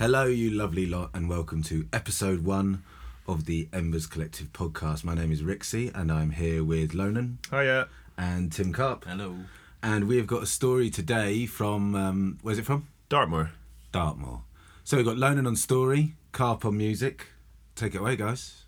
Hello, you lovely lot, and welcome to episode one of the Embers Collective podcast. My name is Rixie, and I'm here with Lonan Hiya. and Tim Karp. Hello. And we have got a story today from, um, where's it from? Dartmoor. Dartmoor. So we've got Lonan on story, Karp on music. Take it away, guys.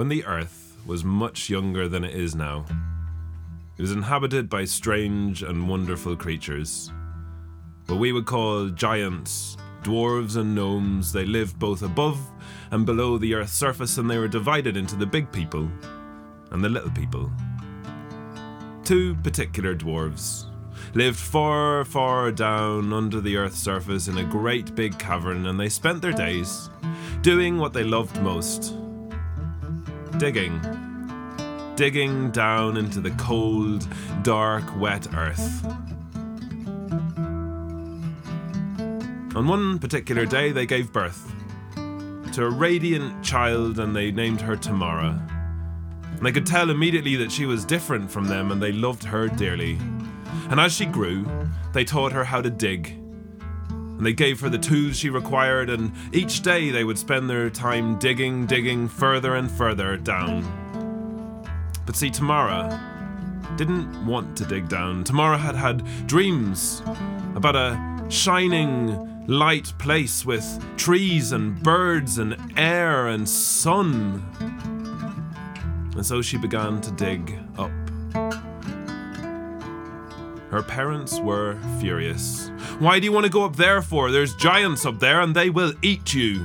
When the Earth was much younger than it is now, it was inhabited by strange and wonderful creatures. What we would call giants, dwarves, and gnomes, they lived both above and below the Earth's surface, and they were divided into the big people and the little people. Two particular dwarves lived far, far down under the Earth's surface in a great big cavern, and they spent their days doing what they loved most digging. Digging down into the cold, dark, wet earth. On one particular day, they gave birth to a radiant child and they named her Tamara. And they could tell immediately that she was different from them and they loved her dearly. And as she grew, they taught her how to dig. And they gave her the tools she required, and each day they would spend their time digging, digging further and further down. But see, Tamara didn't want to dig down. Tamara had had dreams about a shining, light place with trees and birds and air and sun. And so she began to dig up. Her parents were furious. Why do you want to go up there for? There's giants up there and they will eat you.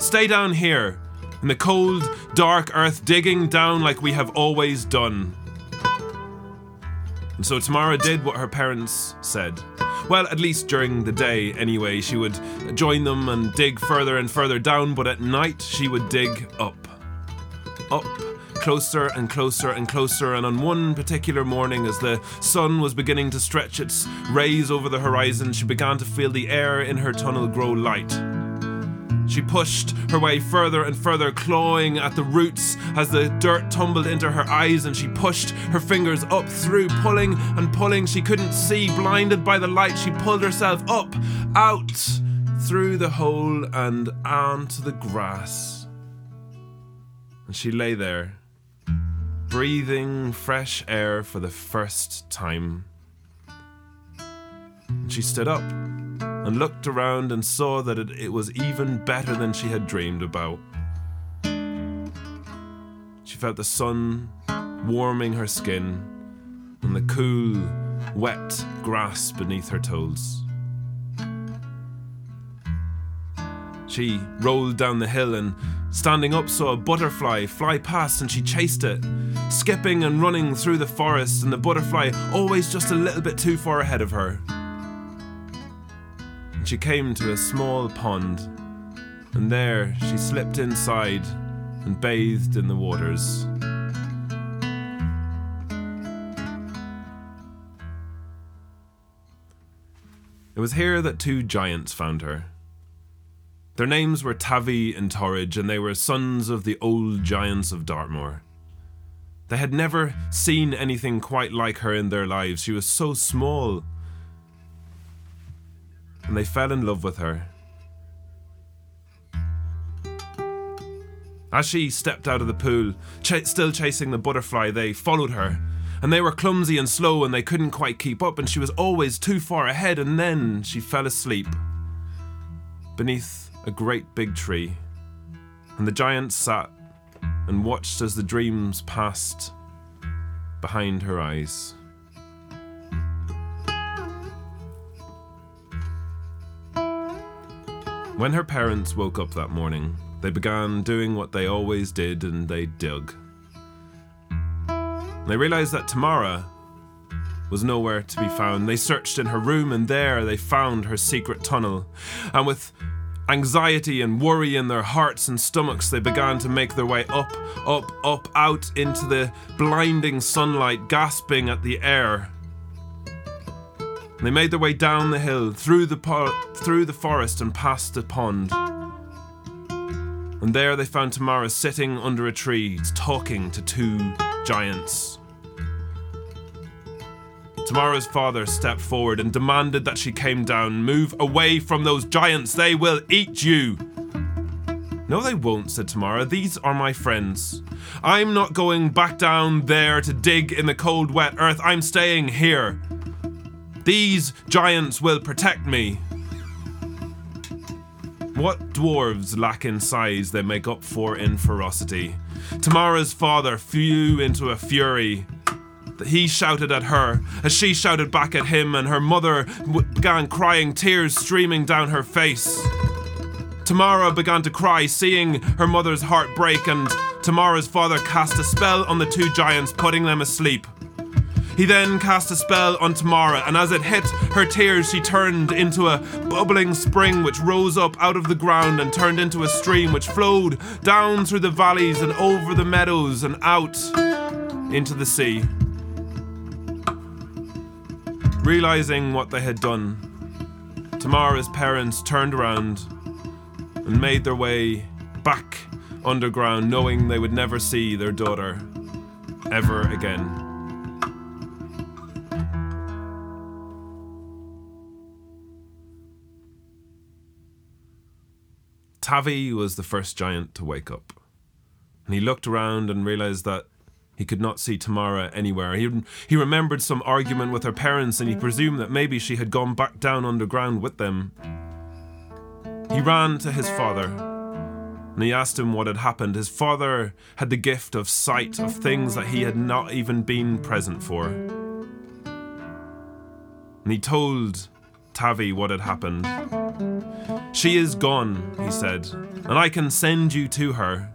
Stay down here, in the cold, dark earth, digging down like we have always done. And so Tamara did what her parents said. Well, at least during the day, anyway, she would join them and dig further and further down, but at night she would dig up. Up closer and closer and closer, and on one particular morning, as the sun was beginning to stretch its rays over the horizon, she began to feel the air in her tunnel grow light. She pushed her way further and further, clawing at the roots as the dirt tumbled into her eyes, and she pushed her fingers up through, pulling and pulling. She couldn't see, blinded by the light. She pulled herself up, out, through the hole, and onto the grass. And she lay there, breathing fresh air for the first time. She stood up and looked around and saw that it, it, was even better than she had dreamed about. She felt the sun warming her skin and the cool, wet grass beneath her toes. She rolled down the hill and, standing up, saw a butterfly fly past and she chased it, skipping and running through the forest, and the butterfly always just a little bit too far ahead of her. She came to a small pond, and there she slipped inside and bathed in the waters. It was here that two giants found her. Their names were Tavi and Torridge, and they were sons of the old giants of Dartmoor. They had never seen anything quite like her in their lives. She was so small. And they fell in love with her. As she stepped out of the pool, ch- still chasing the butterfly, they followed her. And they were clumsy and slow, and they couldn't quite keep up, and she was always too far ahead, and then she fell asleep beneath a great big tree. And the giant sat and watched as the dreams passed behind her eyes. When her parents woke up that morning, they began doing what they always did and they dug. They realized that Tamara was nowhere to be found. They searched in her room and there they found her secret tunnel. And with anxiety and worry in their hearts and stomachs, they began to make their way up, up, up, out into the blinding sunlight, gasping at the air. They made their way down the hill, through the po- through the forest, and past the pond. And there they found Tamara sitting under a tree, talking to two giants. Tamara's father stepped forward and demanded that she came down. Move away from those giants, they will eat you. No, they won't, said Tamara. These are my friends. I'm not going back down there to dig in the cold, wet earth. I'm staying here. These giants will protect me. What dwarves lack in size, they make up for in ferocity. Tamara's father flew into a fury. He shouted at her as she shouted back at him, and her mother began crying, tears streaming down her face. Tamara began to cry, seeing her mother's heart break, and Tamara's father cast a spell on the two giants, putting them asleep. He then cast a spell on Tamara, and as it hit her tears, she turned into a bubbling spring which rose up out of the ground and turned into a stream which flowed down through the valleys and over the meadows and out into the sea. Realizing what they had done, Tamara's parents turned around and made their way back underground, knowing they would never see their daughter ever again. Tavi was the first giant to wake up. And he looked around and realized that he could not see Tamara anywhere. He, he remembered some argument with her parents and he presumed that maybe she had gone back down underground with them. He ran to his father and he asked him what had happened. His father had the gift of sight of things that he had not even been present for. And he told Tavi what had happened. She is gone, he said, and I can send you to her,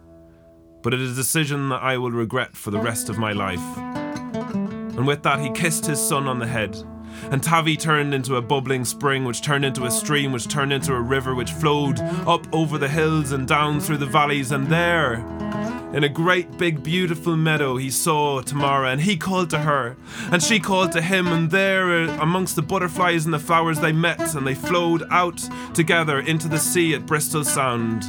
but it is a decision that I will regret for the rest of my life. And with that, he kissed his son on the head. And Tavi turned into a bubbling spring, which turned into a stream, which turned into a river, which flowed up over the hills and down through the valleys. And there, in a great big beautiful meadow, he saw Tamara, and he called to her, and she called to him. And there, uh, amongst the butterflies and the flowers, they met, and they flowed out together into the sea at Bristol Sound.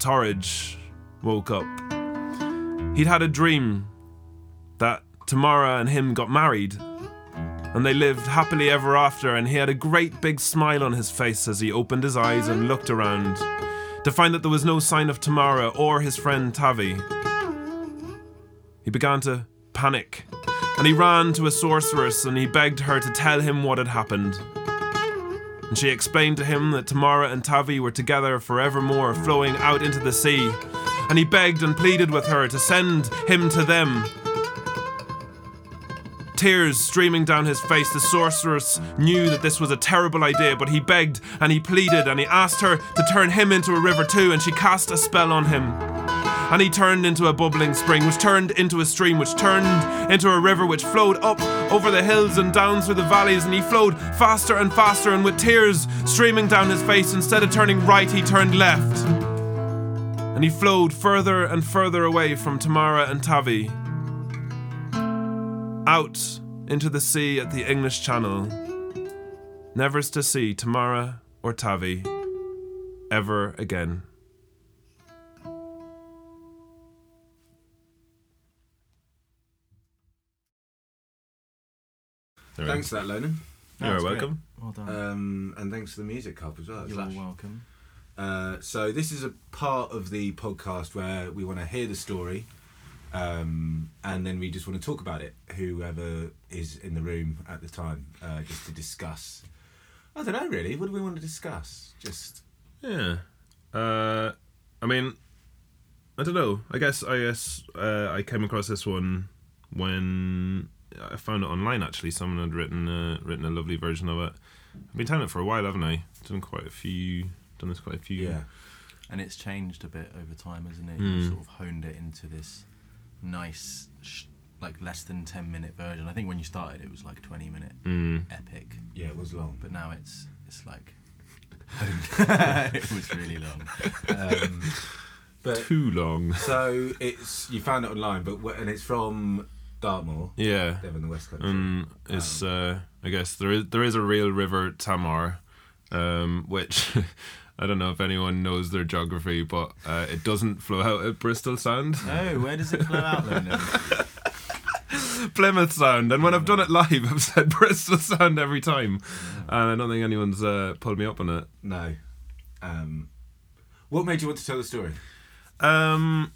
Torridge woke up. He'd had a dream that Tamara and him got married, and they lived happily ever after. And he had a great big smile on his face as he opened his eyes and looked around to find that there was no sign of Tamara or his friend Tavi. He began to panic, and he ran to a sorceress and he begged her to tell him what had happened. And she explained to him that Tamara and Tavi were together forevermore, flowing out into the sea. And he begged and pleaded with her to send him to them. Tears streaming down his face, the sorceress knew that this was a terrible idea, but he begged and he pleaded and he asked her to turn him into a river too, and she cast a spell on him. And he turned into a bubbling spring, which turned into a stream, which turned into a river, which flowed up over the hills and down through the valleys. And he flowed faster and faster, and with tears streaming down his face, instead of turning right, he turned left. And he flowed further and further away from Tamara and Tavi, out into the sea at the English Channel, never to see Tamara or Tavi ever again. Thanks for that, Lonan. You're That's great. welcome. Well done. Um, and thanks for the music cup as well. You're Slash. welcome. Uh, so this is a part of the podcast where we want to hear the story, um, and then we just want to talk about it. Whoever is in the room at the time, uh, just to discuss I don't know really. What do we want to discuss? Just Yeah. Uh, I mean, I don't know. I guess I guess uh, I came across this one when I found it online. Actually, someone had written uh, written a lovely version of it. I've been telling it for a while, haven't I? Done quite a few. Done this quite a few. yeah. And it's changed a bit over time, hasn't it? Mm. You sort of honed it into this nice, sh- like less than 10 minute version. I think when you started, it was like 20 minute Mm. epic. Yeah, it was long. But now it's it's like. it was really long. Um, but Too long. so it's you found it online, but and it's from Dartmoor, Yeah. They're in the West Country. Um, it's uh, I guess there is there is a real river Tamar, um, which I don't know if anyone knows their geography, but uh, it doesn't flow out at Bristol Sound, Oh, where does it flow out then? Plymouth Sound, and when I've done it live, I've said Bristol Sound every time, and I don't think anyone's uh, pulled me up on it. No. Um, what made you want to tell the story? Um,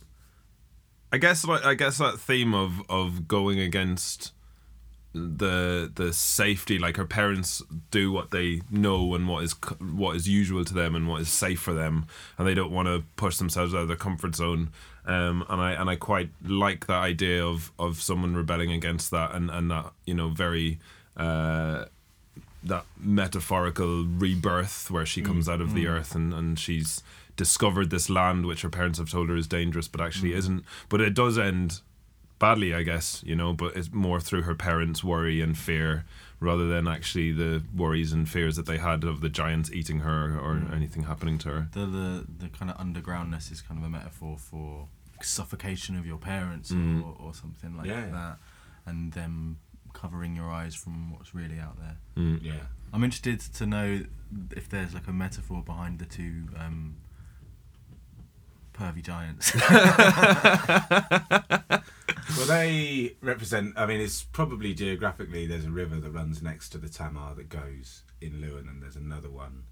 I guess like I guess that theme of of going against the the safety like her parents do what they know and what is what is usual to them and what is safe for them and they don't want to push themselves out of their comfort zone. Um and i and i quite like that idea of of someone rebelling against that and and that you know very uh that metaphorical rebirth where she comes mm, out of the mm. earth and and she's discovered this land which her parents have told her is dangerous but actually mm. isn't but it does end badly, I guess, you know, but it's more through her parents' worry and fear rather than actually the worries and fears that they had of the giants eating her or anything happening to her. the, the, the kind of undergroundness is kind of a metaphor for suffocation of your parents Mm. or, or something like Yeah. that. And them covering your eyes from what's really out there. Mm. Yeah. I'm interested to know if there's like a metaphor behind the two um, pervy giants. Well, they represent. I mean, it's probably geographically. There's a river that runs next to the Tamar that goes in Lewin, and there's another one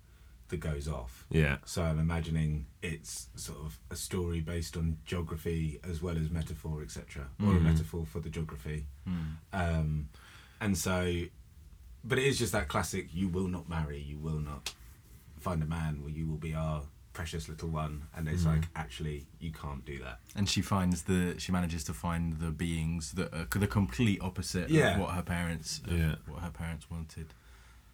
that goes off. Yeah. So I'm imagining it's sort of a story based on geography as well as metaphor, etc., or a Mhm. metaphor for the geography. Hmm. Um, and so, but it is just that classic: you will not marry, you will not find a man, well, you will be our precious little one. And it's Mhm. like, actually, you can't do that. And she finds the she manages to find the beings that are the complete opposite Yeah. of what her parents of Yeah. what her parents wanted.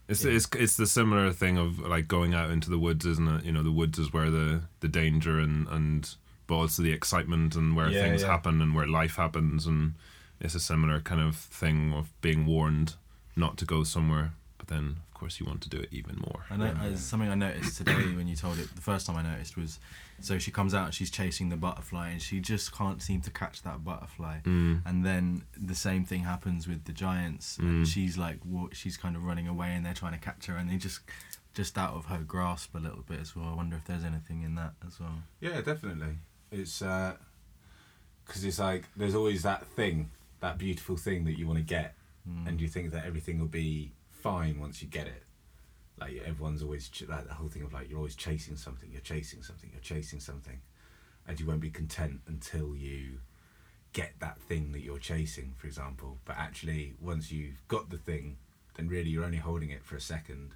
It's, Yeah. it's it's the similar thing of like going out into the woods, isn't it? You know, the woods is where the the danger and and but also the excitement and where Yeah, things yeah. happen and where life happens, and it's a similar kind of thing of being warned not to go somewhere, but then of course you want to do it even more. I know Yeah. uh, something I noticed today when you told it. The first time I noticed was, so she comes out and she's chasing the butterfly and she just can't seem to catch that butterfly. Mm. And then the same thing happens with the giants. Mm. And she's like, wa- she's kind of running away and they're trying to catch her and they just, just out of her grasp a little bit as well. I wonder if there's anything in that as well. Yeah, definitely. It's uh because it's like there's always that thing, that beautiful thing that you want to get, Mm. and you think that everything will be fine once you get it. Like everyone's always ch- like the whole thing of like you're always chasing something, you're chasing something, you're chasing something, and you won't be content until you get that thing that you're chasing, for example. But actually, once you've got the thing, then really you're only holding it for a second,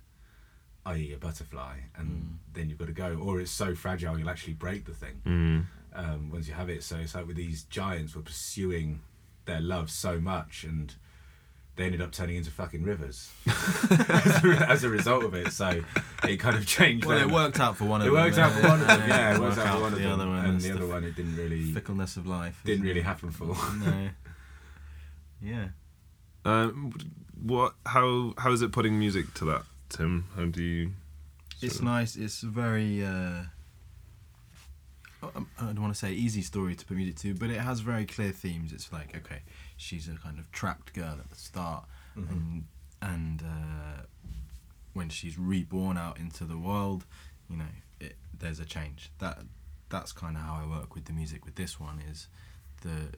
i.e., a butterfly, and Mm. then you've got to go. Or it's so fragile you'll actually break the thing Mm. um, once you have it. So it's like with these giants were pursuing their love so much, and they ended up turning into fucking rivers as, a, as a result of it. So it kind of changed. Well, them. it worked out for one of It them. It worked out for one of them. Yeah, it worked worked out for one of the them, other one. and It's the other one it didn't really fickleness of life. didn't really it? happen for. No. Yeah. Um, what? How? How is it putting music to that, Tim? How do you? It's So- nice. It's very. Uh, I- I don't want to say easy story to put music to, but it has very clear themes. It's like okay, she's a kind of trapped girl at the start, Mhm. and and uh, when she's reborn out into the world, you know, it, there's a change. That that's kind of how I work with the music. With this one is the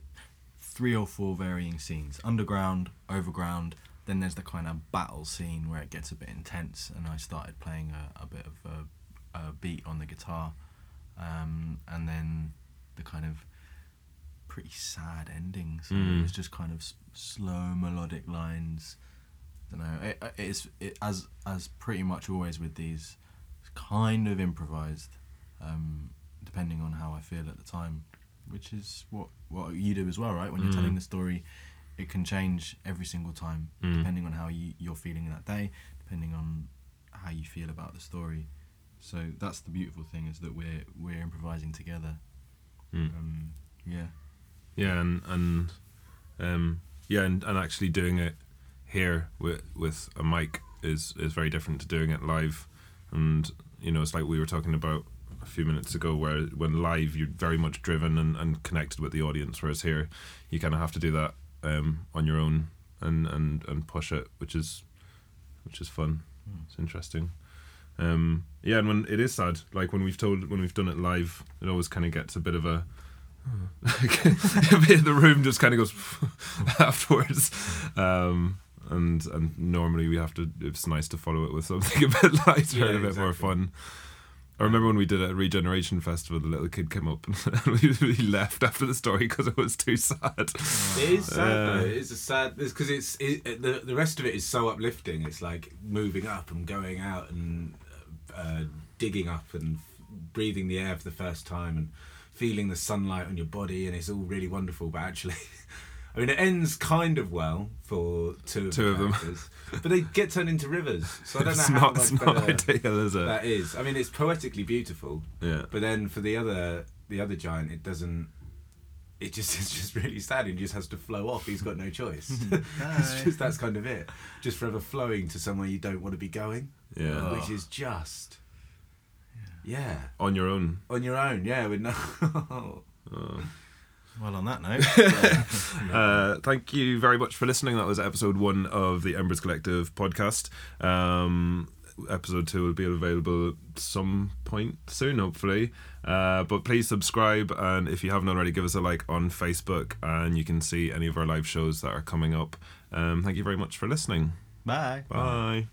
three or four varying scenes: underground, overground. Then there's the kind of battle scene where it gets a bit intense, and I started playing a, a bit of a, a beat on the guitar, um, and then the kind of pretty sad ending. So Mm. it was just kind of s- slow melodic lines, don't know. It, it's it, as as pretty much always with these, kind of improvised, um, depending on how I feel at the time, which is what what you do as well, right? When you're Mm. telling the story, it can change every single time Mm. depending on how you, you're feeling that day, depending on how you feel about the story. So that's the beautiful thing is that we're we're improvising together. Mm. Um, yeah. Yeah, and and um, yeah, and, and actually doing it here with with a mic is is very different to doing it live, and you know it's like we were talking about a few minutes ago, where when live you're very much driven and, and connected with the audience, whereas here you kind of have to do that um, on your own and, and and push it, which is which is fun. Mm. It's interesting. Um, yeah, and when it is sad, like when we've told when we've done it live, it always kind of gets a bit of a a bit of the room just kind of goes afterwards. Um, and and normally we have to. It's nice to follow it with something a bit lighter Yeah, and a bit more fun. I remember when we did it at Regeneration Festival, the little kid came up and we, we left after the story because it was too sad. It is sad Uh, though. It is a sad because it's it, it- the the rest of it is so uplifting. It's like moving up and going out and uh, digging up and breathing the air for the first time and feeling the sunlight on your body and it's all really wonderful. But actually, I mean, it ends kind of well for two of Two the of them. but they get turned into rivers. So I don't it's know how not, much it's not ideal, is it? that is. I mean, it's poetically beautiful. yeah. But then for the other the other giant, it doesn't. It just it's just really sad. He just has to flow off. He's got no choice. it's just that's kind of it. Just forever flowing to somewhere you don't want to be going, Yeah. Which is just yeah On your own. on your own. Yeah, with no. Oh. Well, on that note, Uh, thank you very much for listening. That was episode one of the Embers Collective podcast. Um, episode two will be available at some point soon, hopefully. Uh, but please subscribe, and if you haven't already, give us a like on Facebook, and you can see any of our live shows that are coming up. Um, thank you very much for listening. bye. Bye.